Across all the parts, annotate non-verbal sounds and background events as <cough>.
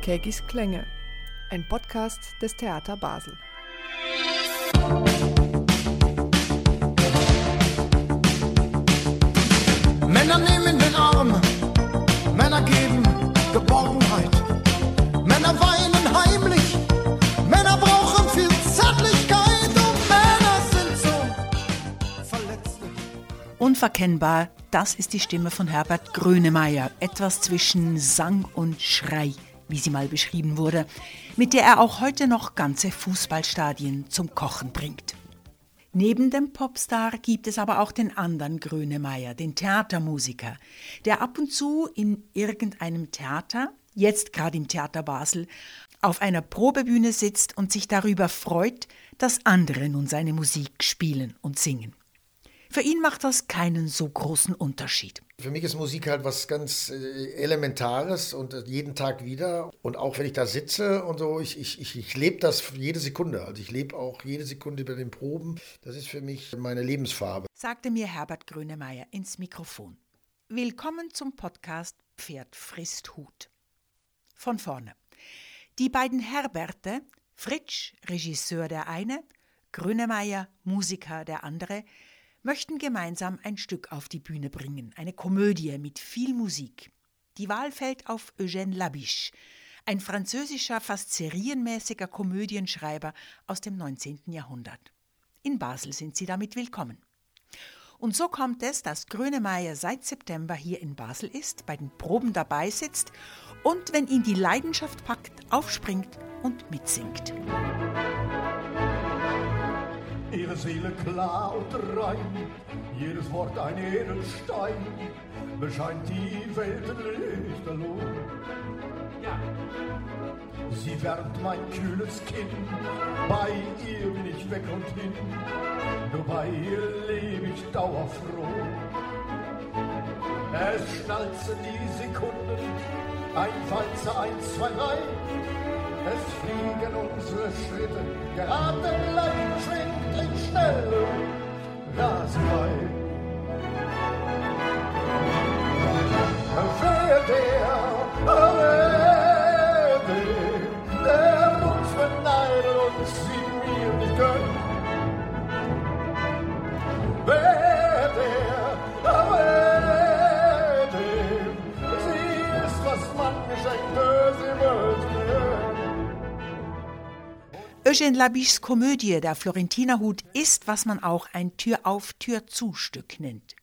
Kegis Klänge, ein Podcast des Theater Basel. Männer nehmen den Arm, Männer geben Geborgenheit, Männer weinen heimlich, Männer brauchen viel Zärtlichkeit und Männer sind so Verletzte. Unverkennbar, das ist die Stimme von Herbert Grönemeyer, etwas zwischen Sang und Schrei, wie sie mal beschrieben wurde, mit der er auch heute noch ganze Fußballstadien zum Kochen bringt. Neben dem Popstar gibt es aber auch den anderen Grönemeyer, den Theatermusiker, der ab und zu in irgendeinem Theater, jetzt gerade im Theater Basel, auf einer Probebühne sitzt und sich darüber freut, dass andere nun seine Musik spielen und singen. Für ihn macht das keinen so großen Unterschied. Für mich ist Musik halt was ganz äh, Elementares und äh, jeden Tag wieder. Und auch wenn ich da sitze und so, ich, ich, ich, ich lebe das jede Sekunde. Also ich lebe auch jede Sekunde bei den Proben. Das ist für mich meine Lebensfarbe. Sagte mir Herbert Grönemeyer ins Mikrofon. Willkommen zum Podcast Pferd frisst Hut. Von vorne. Die beiden Herberte, Fritsch, Regisseur der eine, Grönemeyer, Musiker der andere, möchten gemeinsam ein Stück auf die Bühne bringen, eine Komödie mit viel Musik. Die Wahl fällt auf Eugène Labiche, ein französischer, fast serienmäßiger Komödienschreiber aus dem 19. Jahrhundert. In Basel sind sie damit willkommen. Und so kommt es, dass Grönemeyer seit September hier in Basel ist, bei den Proben dabei sitzt und, wenn ihn die Leidenschaft packt, aufspringt und mitsingt. Ihre Seele klar und rein, jedes Wort ein Edelstein, bescheint die Welt lichterloh. Ja. Sie wärmt mein kühles Kinn, bei ihr bin ich weg und hin, nur bei ihr lebe ich dauerfroh. Es schnalzen die Sekunden, ein Walzer, eins, zwei, drei, es fliegen unsere Schritte, geraten leicht, schwindlig schnell, rasenfrei. Wer der, wer der, der uns beneidet und sie mir nicht gönnt. Wer der, wer dem, sie ist, was man geschenkt, sie wird Eugène Labiches Komödie Der Florentinerhut ist, was man auch ein Tür-auf-Tür-zu-Stück nennt.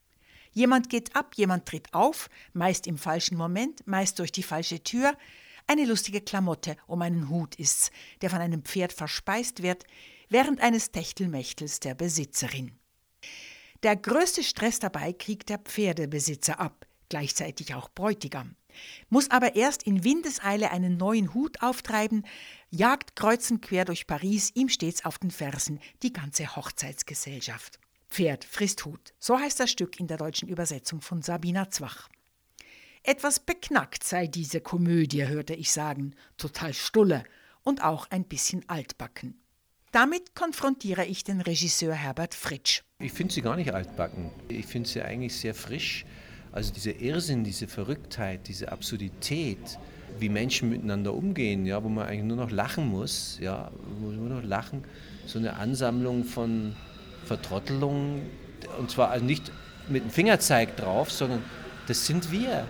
Jemand geht ab, jemand tritt auf, meist im falschen Moment, meist durch die falsche Tür. Eine lustige Klamotte um einen Hut ist's, der von einem Pferd verspeist wird, während eines Techtelmächtels der Besitzerin. Der größte Stress dabei kriegt der Pferdebesitzer ab, gleichzeitig auch Bräutigam. Muss aber erst in Windeseile einen neuen Hut auftreiben, jagt kreuzen quer durch Paris, ihm stets auf den Fersen die ganze Hochzeitsgesellschaft. Pferd frisst Hut, so heißt das Stück in der deutschen Übersetzung von Sabina Zwach. Etwas beknackt sei diese Komödie, hörte ich sagen, total stulle und auch ein bisschen altbacken. Damit konfrontiere ich den Regisseur Herbert Fritsch. Ich finde sie gar nicht altbacken. Ich finde sie eigentlich sehr frisch. Also dieser Irrsinn, diese Verrücktheit, diese Absurdität, wie Menschen miteinander umgehen, ja, wo man eigentlich nur noch lachen muss, ja, nur noch lachen, so eine Ansammlung von Vertrottelung und zwar also nicht mit dem Fingerzeig drauf, sondern das sind wir.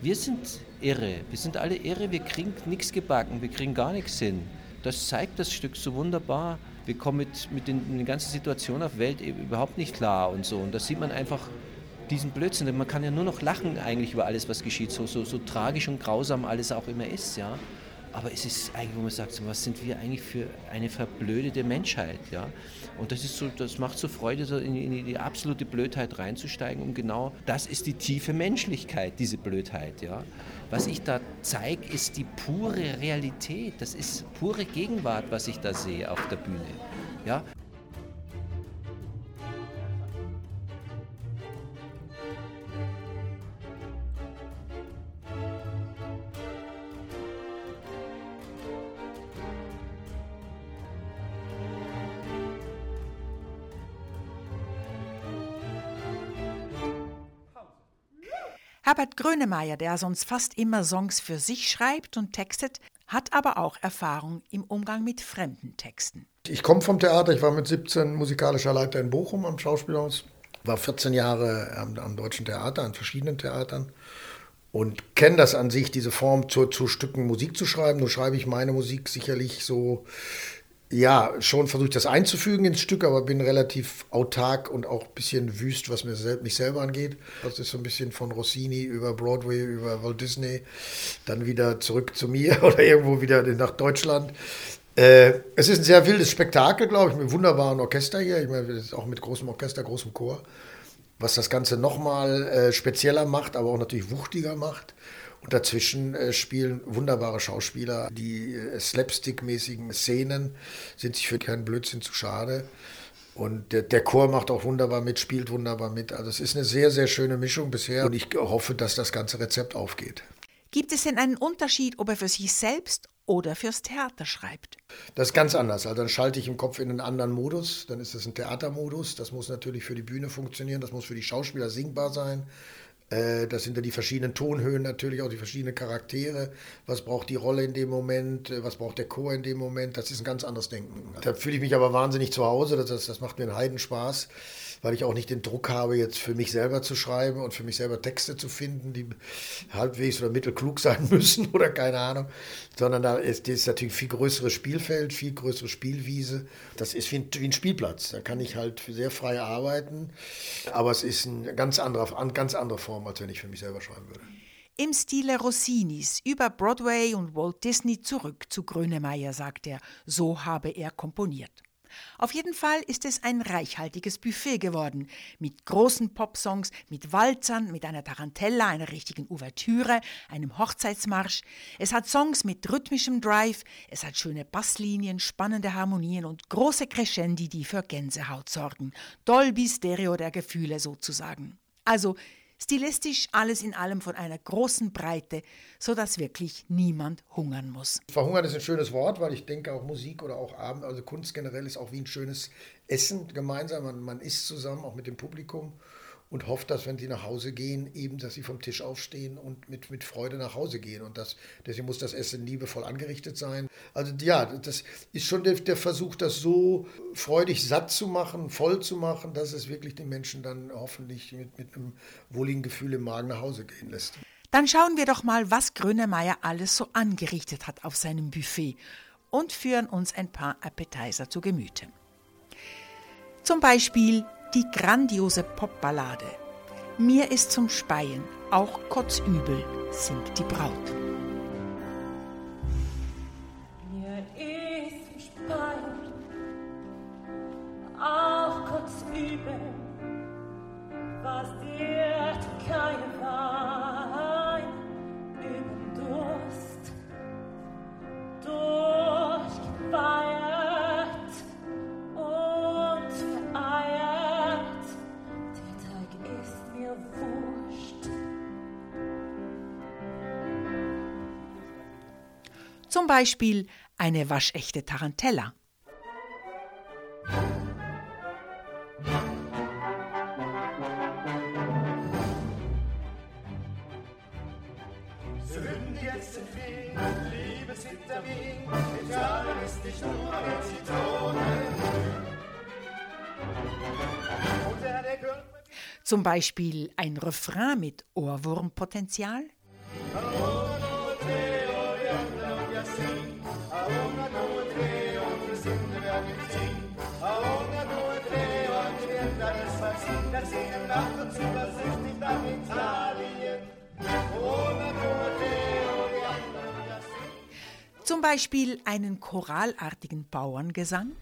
Wir sind irre. Wir sind alle irre. Wir kriegen nichts gebacken. Wir kriegen gar nichts hin. Das zeigt das Stück so wunderbar. Wir kommen mit, mit, den, mit den ganzen Situationen auf Welt überhaupt nicht klar und so. Und das sieht man einfach diesen Blödsinn. Denn man kann ja nur noch lachen eigentlich über alles, was geschieht. So, so, so tragisch und grausam alles auch immer ist, ja. Aber es ist eigentlich, wo man sagt, was sind wir eigentlich für eine verblödete Menschheit, ja? Und das ist so, das macht so Freude, so in, in die absolute Blödheit reinzusteigen. Und genau das ist die tiefe Menschlichkeit, diese Blödheit, ja. Was ich da zeige, ist die pure Realität. Das ist pure Gegenwart, was ich da sehe auf der Bühne, ja. Herbert Grönemeyer, der sonst fast immer Songs für sich schreibt und textet, hat aber auch Erfahrung im Umgang mit fremden Texten. Ich komme vom Theater, ich war mit 17 musikalischer Leiter in Bochum am Schauspielhaus, war 14 Jahre am, am Deutschen Theater, an verschiedenen Theatern und kenne das an sich, diese Form zu, zu Stücken Musik zu schreiben. Nun schreibe ich meine Musik sicherlich so ja, schon versuche ich das einzufügen ins Stück, aber bin relativ autark und auch ein bisschen wüst, was mir sel mich selber angeht. Das ist so ein bisschen von Rossini über Broadway, über Walt Disney, dann wieder zurück zu mir <laughs> oder irgendwo wieder nach Deutschland. Äh, es ist ein sehr wildes Spektakel, glaube ich, mit wunderbaren Orchester hier. Ich meine, auch mit großem Orchester, großem Chor, was das Ganze nochmal äh, spezieller macht, aber auch natürlich wuchtiger macht. Und dazwischen äh, spielen wunderbare Schauspieler. Die äh, slapstick-mäßigen Szenen sind sich für keinen Blödsinn zu schade. Und der, der, Chor macht auch wunderbar mit, spielt wunderbar mit. Also es ist eine sehr, sehr schöne Mischung bisher. Und ich hoffe, dass das ganze Rezept aufgeht. Gibt es denn einen Unterschied, ob er für sich selbst oder fürs Theater schreibt? Das ist ganz anders. Also dann schalte ich im Kopf in einen anderen Modus. Dann ist es ein Theatermodus. Das muss natürlich für die Bühne funktionieren. Das muss für die Schauspieler singbar sein. Äh, das sind ja die verschiedenen Tonhöhen natürlich, auch die verschiedenen Charaktere. Was braucht die Rolle in dem Moment? Äh, was braucht der Chor in dem Moment? Das ist ein ganz anderes Denken. Da fühle ich mich aber wahnsinnig zu Hause. Das, das, das macht mir einen Heidenspaß weil ich auch nicht den Druck habe, jetzt für mich selber zu schreiben und für mich selber Texte zu finden, die halbwegs oder mittelklug sein <laughs> müssen oder keine Ahnung, sondern da ist, ist natürlich viel größeres Spielfeld, viel größere Spielwiese. Das ist wie ein, wie ein, Spielplatz. Da kann ich halt sehr frei arbeiten, aber es ist eine ganz andere, eine ganz andere Form, als wenn ich für mich selber schreiben würde. Im Stile Rossinis über Broadway und Walt Disney zurück zu Grönemeyer, sagt er, so habe er komponiert. Auf jeden Fall ist es ein reichhaltiges Buffet geworden. Mit großen Popsongs, mit Walzern, mit einer Tarantella, einer richtigen Ouvertüre, einem Hochzeitsmarsch. Es hat Songs mit rhythmischem Drive, es hat schöne Basslinien, spannende Harmonien und große Crescendi, die für Gänsehaut sorgen. Dolby Stereo der Gefühle sozusagen. Also Stilistisch alles in allem von einer großen Breite, sodass wirklich niemand hungern muss. Verhungern ist ein schönes Wort, weil ich denke, auch Musik oder auch Abend, also Kunst generell ist auch wie ein schönes Essen gemeinsam. Man, man isst zusammen, auch mit dem Publikum und hofft, dass wenn sie nach Hause gehen, eben, dass sie vom Tisch aufstehen und mit, mit Freude nach Hause gehen. Und das, deswegen muss das Essen liebevoll angerichtet sein. Also ja, das ist schon der, der Versuch, das so freudig satt zu machen, voll zu machen, dass es wirklich den Menschen dann hoffentlich mit, mit einem wohligen Gefühl im Magen nach Hause gehen lässt. Dann schauen wir doch mal, was Grönemeyer alles so angerichtet hat auf seinem Buffet und führen uns ein paar Appetizer zu Gemüte. Zum Beispiel die grandiose Popballade. Mir ist zum Speien, auch kotzübel singt die Braut. Zum Beispiel eine waschechte Tarantella. Zum Beispiel ein Refrain mit Ohrwurmpotenzial. Zum Beispiel einen choralartigen Bauerngesang.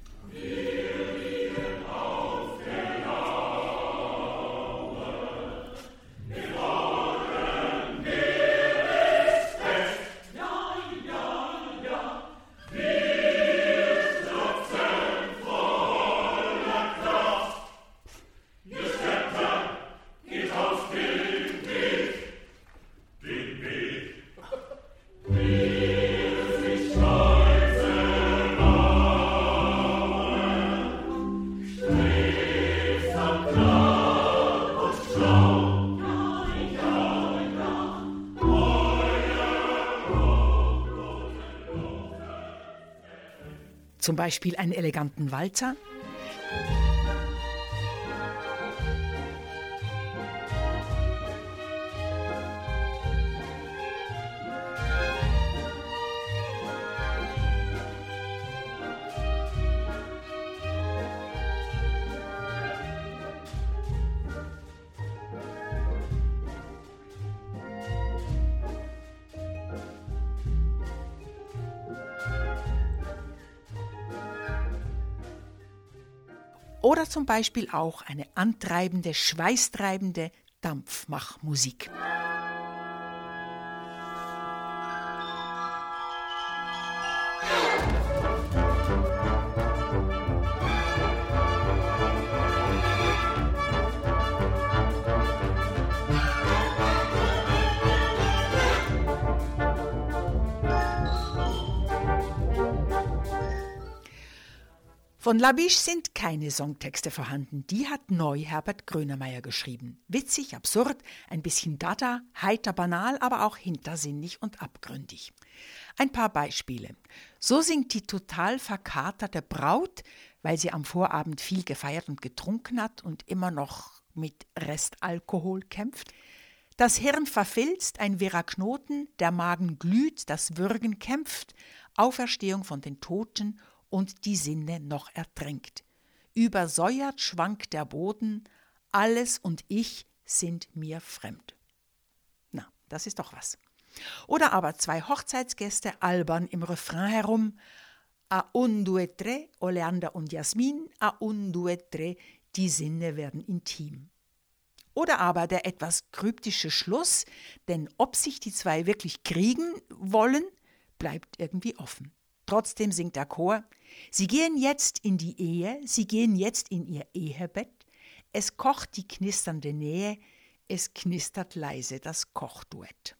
Zum Beispiel einen eleganten Walzer. Oder zum Beispiel auch eine antreibende, schweißtreibende Dampfmachmusik. Von Labiche sind keine Songtexte vorhanden. Die hat neu Herbert Grönemeyer geschrieben. Witzig, absurd, ein bisschen dada, heiter banal, aber auch hintersinnig und abgründig. Ein paar Beispiele. So singt die total verkaterte Braut, weil sie am Vorabend viel gefeiert und getrunken hat und immer noch mit Restalkohol kämpft. Das Hirn verfilzt, ein wirrer Knoten, der Magen glüht, das Würgen kämpft, Auferstehung von den Toten und die Sinne noch ertränkt. Übersäuert schwankt der Boden, alles und ich sind mir fremd. Na, das ist doch was. Oder aber zwei Hochzeitsgäste albern im Refrain herum. A un due tre, Oleander und Jasmin, a un due tre, die Sinne werden intim. Oder aber der etwas kryptische Schluss, denn ob sich die zwei wirklich kriegen wollen, bleibt irgendwie offen. Trotzdem singt der Chor, Sie gehen jetzt in die Ehe, sie gehen jetzt in ihr Ehebett, es kocht die knisternde Nähe, es knistert leise das Kochduett.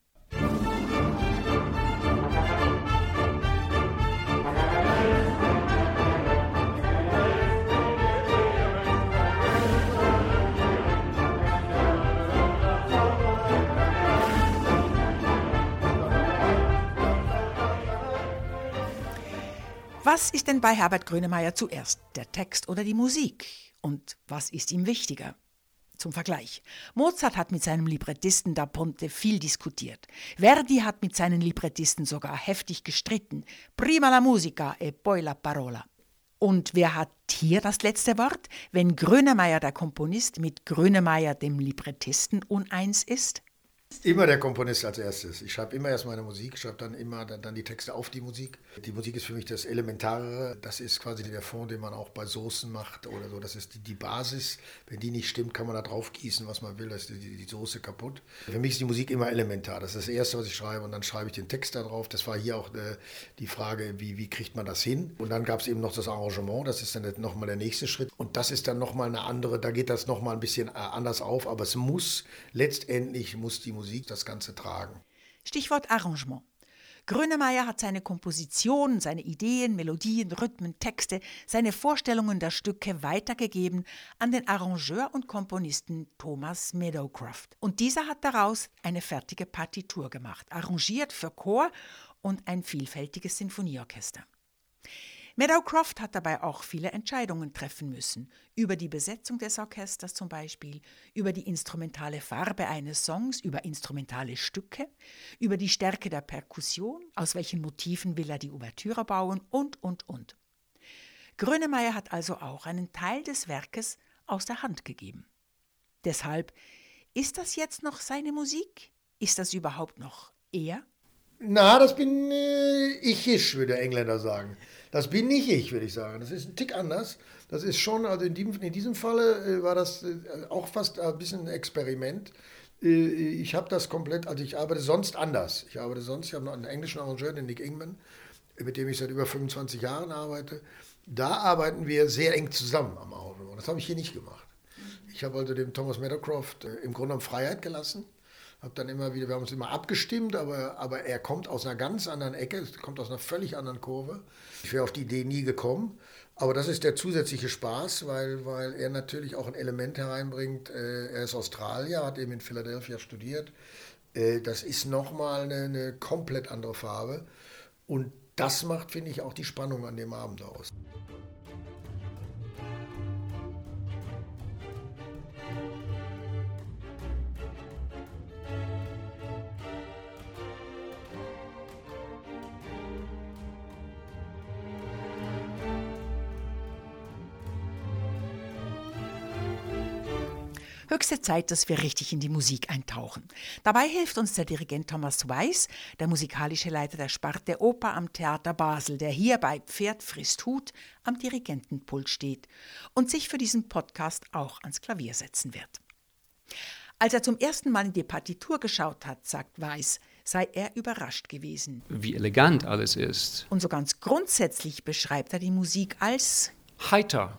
Was ist denn bei Herbert Grönemeyer zuerst, der Text oder die Musik? Und was ist ihm wichtiger? Zum Vergleich. Mozart hat mit seinem Librettisten da Ponte viel diskutiert. Verdi hat mit seinen Librettisten sogar heftig gestritten. Prima la musica e poi la parola. Und wer hat hier das letzte Wort, wenn Grönemeyer der Komponist mit Grönemeyer dem Librettisten uneins ist? Immer der Komponist als erstes. Ich schreibe immer erst meine Musik, schreibe dann immer dann, dann, die Texte auf die Musik. Die Musik ist für mich das Elementarere. Das ist quasi der Fond, den man auch bei Soßen macht oder so. Das ist die, die Basis. Wenn die nicht stimmt, kann man da drauf gießen, was man will. Das ist die, die Soße kaputt. Für mich ist die Musik immer elementar. Das ist das Erste, was ich schreibe. Und dann schreibe ich den Text da drauf. Das war hier auch äh, die Frage, wie, wie kriegt man das hin? Und dann gab es eben noch das Arrangement. Das ist dann nochmal der nächste Schritt. Und das ist dann nochmal eine andere, da geht das nochmal ein bisschen äh, anders auf. Aber es muss, letztendlich muss die Musik Musik das Ganze tragen. Stichwort Arrangement. Grönemeyer hat seine Kompositionen, seine Ideen, Melodien, Rhythmen, Texte, seine Vorstellungen der Stücke weitergegeben an den Arrangeur und Komponisten Thomas Meadowcroft. Und dieser hat daraus eine fertige Partitur gemacht, arrangiert für Chor und ein vielfältiges Sinfonieorchester. Meadowcroft hat dabei auch viele Entscheidungen treffen müssen, über die Besetzung des Orchesters zum Beispiel, über die instrumentale Farbe eines Songs, über instrumentale Stücke, über die Stärke der Perkussion, aus welchen Motiven will er die Ouvertüre bauen und, und, und. Grönemeyer hat also auch einen Teil des Werkes aus der Hand gegeben. Deshalb, ist das jetzt noch seine Musik? Ist das überhaupt noch er? Na, das bin äh, ich, würde der Engländer sagen. Das bin nicht ich, würde ich sagen. Das ist ein Tick anders. Das ist schon, also in diesem, in diesem Falle äh, war das äh, auch fast ein bisschen ein Experiment. Äh, ich habe das komplett, also ich arbeite sonst anders. Ich arbeite sonst, ich habe noch einen englischen Arrangeur, den Nick Ingman, mit dem ich seit über 25 Jahren arbeite. Da arbeiten wir sehr eng zusammen am Auto. Das habe ich hier nicht gemacht. Ich habe also dem Thomas Meadowcroft im Grunde genommen Freiheit gelassen habe dann immer wieder, wir haben uns immer abgestimmt, aber, aber er kommt aus einer ganz anderen Ecke, kommt aus einer völlig anderen Kurve. Ich wäre auf die Idee nie gekommen. Aber das ist der zusätzliche Spaß, weil, weil er natürlich auch ein Element hereinbringt. Äh, er ist Australier, hat eben in Philadelphia studiert. Äh, das ist nochmal eine, eine komplett andere Farbe. Und das macht, finde ich, auch die Spannung an dem Abend aus. Höchste Zeit, dass wir richtig in die Musik eintauchen. Dabei hilft uns der Dirigent Thomas Weiß, der musikalische Leiter der Sparte Oper am Theater Basel, der hier bei Pferd frisst Hut am Dirigentenpult steht und sich für diesen Podcast auch ans Klavier setzen wird. Als er zum ersten Mal in die Partitur geschaut hat, sagt Weiß, sei er überrascht gewesen. Wie elegant alles ist. Und so ganz grundsätzlich beschreibt er die Musik als Heiter.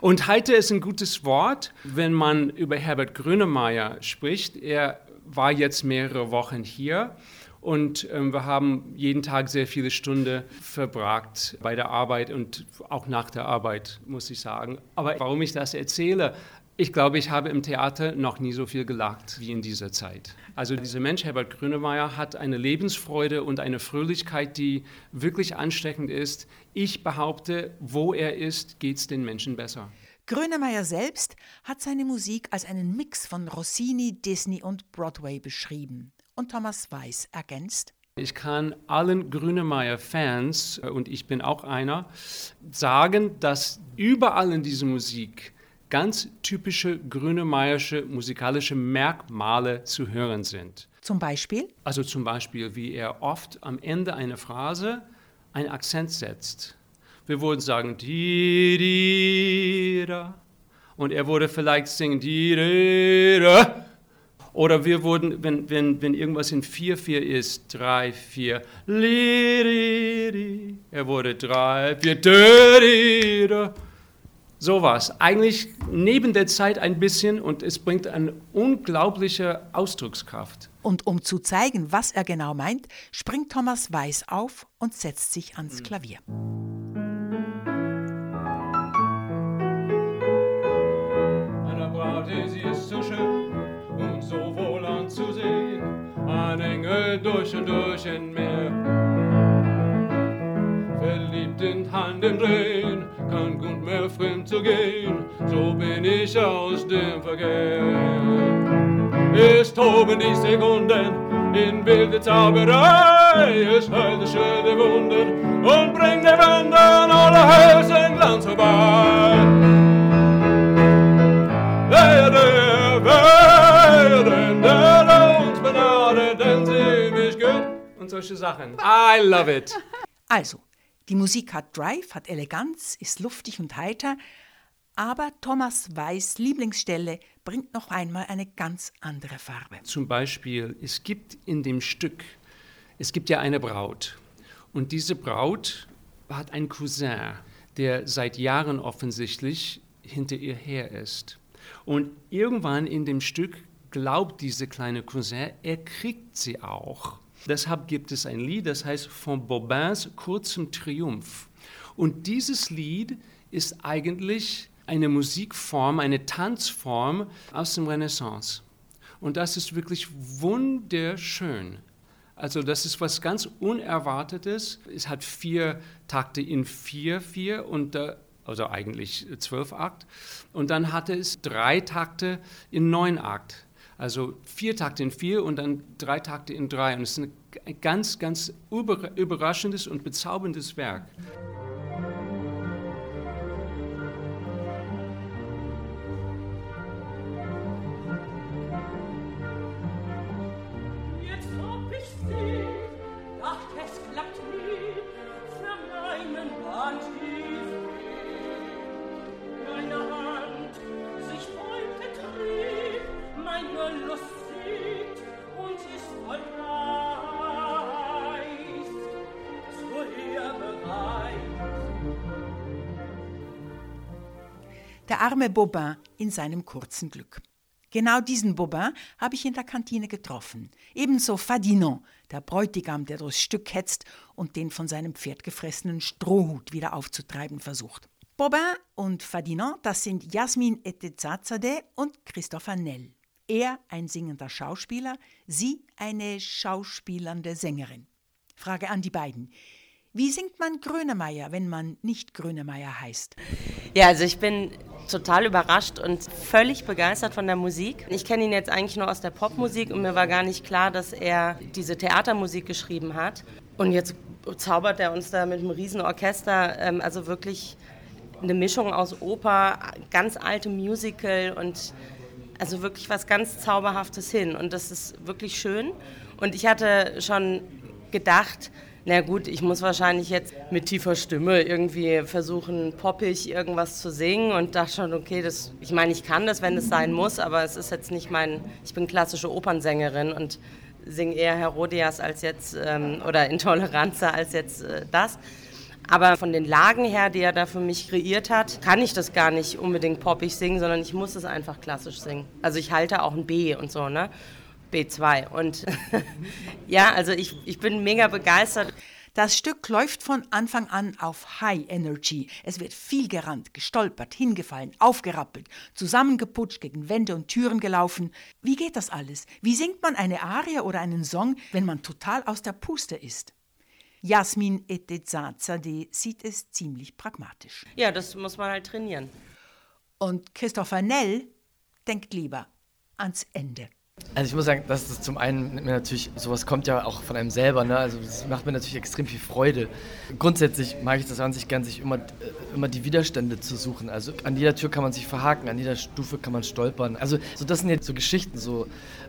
Und heiter ist ein gutes Wort, wenn man über Herbert Grönemeyer spricht. Er war jetzt mehrere Wochen hier und ähm, wir haben jeden Tag sehr viele Stunden verbracht bei der Arbeit und auch nach der Arbeit, muss ich sagen. Aber warum ich das erzähle, ich glaube, ich habe im Theater noch nie so viel gelacht wie in dieser Zeit. Also dieser Mensch, Herbert Grönemeyer, hat eine Lebensfreude und eine Fröhlichkeit, die wirklich ansteckend ist. Ich behaupte, wo er ist, geht es den Menschen besser. Grönemeyer selbst hat seine Musik als einen Mix von Rossini, Disney und Broadway beschrieben. Und Thomas Weiß ergänzt, ich kann allen Grönemeyer-Fans, äh, und ich bin auch einer, sagen, dass überall in dieser Musik ganz typische grünemeiersche musikalische Merkmale zu hören sind. Zum Beispiel? Also zum Beispiel, wie er oft am Ende einer Phrase einen Akzent setzt. Wir würden sagen, di, di, da. Und er würde vielleicht singen, di, di, da. Oder wir würden, wenn, wenn, wenn irgendwas in 4-4 ist, 3, 4, li, di, di. Er würde 3, 4, di, di, da sowas. Eigentlich neben der Zeit ein bisschen und es bringt eine unglaubliche Ausdruckskraft. Und um zu zeigen, was er genau meint, springt Thomas Weiß auf und setzt sich ans hm. Klavier. Eine Brate, sie ist so schön und so wohl anzusehen. Ein Engel durch und durch in mir. Verliebt in Hand im Drehen kein Grund mehr fremd zu gehen, so bin ich aus dem Verkehr. Es toben die Sekunden in wilde Zauberei, es höllische die Wunden und bringt der Wenden allerhöchsten Glanz vorbei. Gut und solche Sachen. I love it. Also, die Musik hat Drive, hat Eleganz, ist luftig und heiter, aber Thomas Weiß Lieblingsstelle bringt noch einmal eine ganz andere Farbe. Zum Beispiel, es gibt in dem Stück, es gibt ja eine Braut und diese Braut hat einen Cousin, der seit Jahren offensichtlich hinter ihr her ist. Und irgendwann in dem Stück glaubt diese kleine Cousin, er kriegt sie auch. Deshalb gibt es ein Lied, das heißt von Bobins kurzem Triumph. Und dieses Lied ist eigentlich eine Musikform, eine Tanzform aus dem Renaissance. Und das ist wirklich wunderschön. Also das ist was ganz Unerwartetes. Es hat vier Takte in vier, vier und also eigentlich zwölf Akt. Und dann hatte es drei Takte in neun Akt. Also vier Takte in vier und dann drei Takte in drei. Und es ist ein ganz, ganz überraschendes und bezauberndes Werk. Arme Bobin in seinem kurzen Glück. Genau diesen Bobin habe ich in der Kantine getroffen. Ebenso Fadinon, der Bräutigam, der durchs Stück hetzt und den von seinem Pferd gefressenen Strohhut wieder aufzutreiben versucht. Bobin und Fadinon, das sind Jasmin Etezazadeh und Christopher Nell. Er ein singender Schauspieler, sie eine schauspielernde Sängerin. Frage an die beiden. Wie singt man Grönemeyer, wenn man nicht Grönemeyer heißt? Ja, also ich bin total überrascht und völlig begeistert von der Musik. Ich kenne ihn jetzt eigentlich nur aus der Popmusik und mir war gar nicht klar, dass er diese Theatermusik geschrieben hat. Und jetzt zaubert er uns da mit einem riesen Orchester, ähm, also wirklich eine Mischung aus Oper, ganz altem Musical und also wirklich was ganz Zauberhaftes hin. Und das ist wirklich schön. Und ich hatte schon gedacht, na gut, ich muss wahrscheinlich jetzt mit tiefer Stimme irgendwie versuchen, poppig irgendwas zu singen und dachte schon, okay, das, ich meine, ich kann das, wenn es sein muss, aber es ist jetzt nicht mein, ich bin klassische Opernsängerin und singe eher Herodias als jetzt, ähm, oder Intoleranza als jetzt äh, das. Aber von den Lagen her, die er da für mich kreiert hat, kann ich das gar nicht unbedingt poppig singen, sondern ich muss es einfach klassisch singen. Also ich halte auch ein B und so, ne? B2. Und <laughs> ja, also ich, ich bin mega begeistert. Das Stück läuft von Anfang an auf High Energy. Es wird viel gerannt, gestolpert, hingefallen, aufgerappelt, zusammengeputscht, gegen Wände und Türen gelaufen. Wie geht das alles? Wie singt man eine Arie oder einen Song, wenn man total aus der Puste ist? Jasmin Etezazadeh sieht es ziemlich pragmatisch. Ja, das muss man halt trainieren. Und Christopher Nell denkt lieber ans Ende. Also ich muss sagen, dass das zum einen mir natürlich, sowas kommt ja auch von einem selber, ne? Also das macht mir natürlich extrem viel Freude. Grundsätzlich mag ich das an sich gern, sich immer, äh, immer die Widerstände zu suchen. Also an jeder Tür kann man sich verhaken, an jeder Stufe kann man stolpern. Also so das sind jetzt so Geschichten, so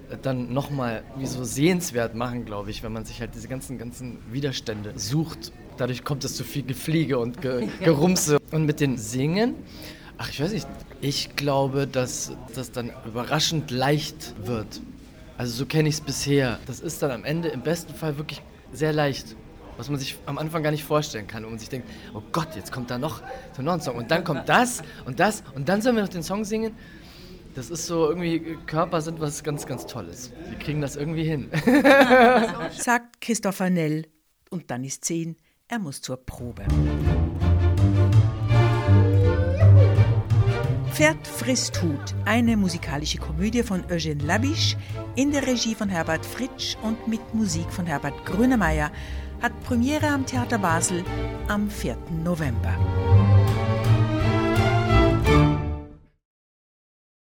äh, dann nochmal wie so sehenswert machen, glaube ich, wenn man sich halt diese ganzen, ganzen Widerstände sucht. Dadurch kommt es zu viel Gefliege und Ge <laughs> Gerumse. Und mit den Singen Ach, ich weiß nicht. Ich glaube, dass das dann überraschend leicht wird. Also so kenne ich es bisher. Das ist dann am Ende im besten Fall wirklich sehr leicht. Was man sich am Anfang gar nicht vorstellen kann. Und man sich denkt, oh Gott, jetzt kommt da noch, so noch ein Song. Und dann kommt das und das und dann sollen wir noch den Song singen. Das ist so irgendwie, Körper sind was ganz, ganz Tolles. Sie kriegen das irgendwie hin. <laughs> Sagt Christopher Nell. Und dann ist 10. Er muss zur Probe. Pferd frisst Hut, eine musikalische Komödie von Eugène Labiche in der Regie von Herbert Fritsch und mit Musik von Herbert Grönemeyer, hat Premiere am Theater Basel am 4. November.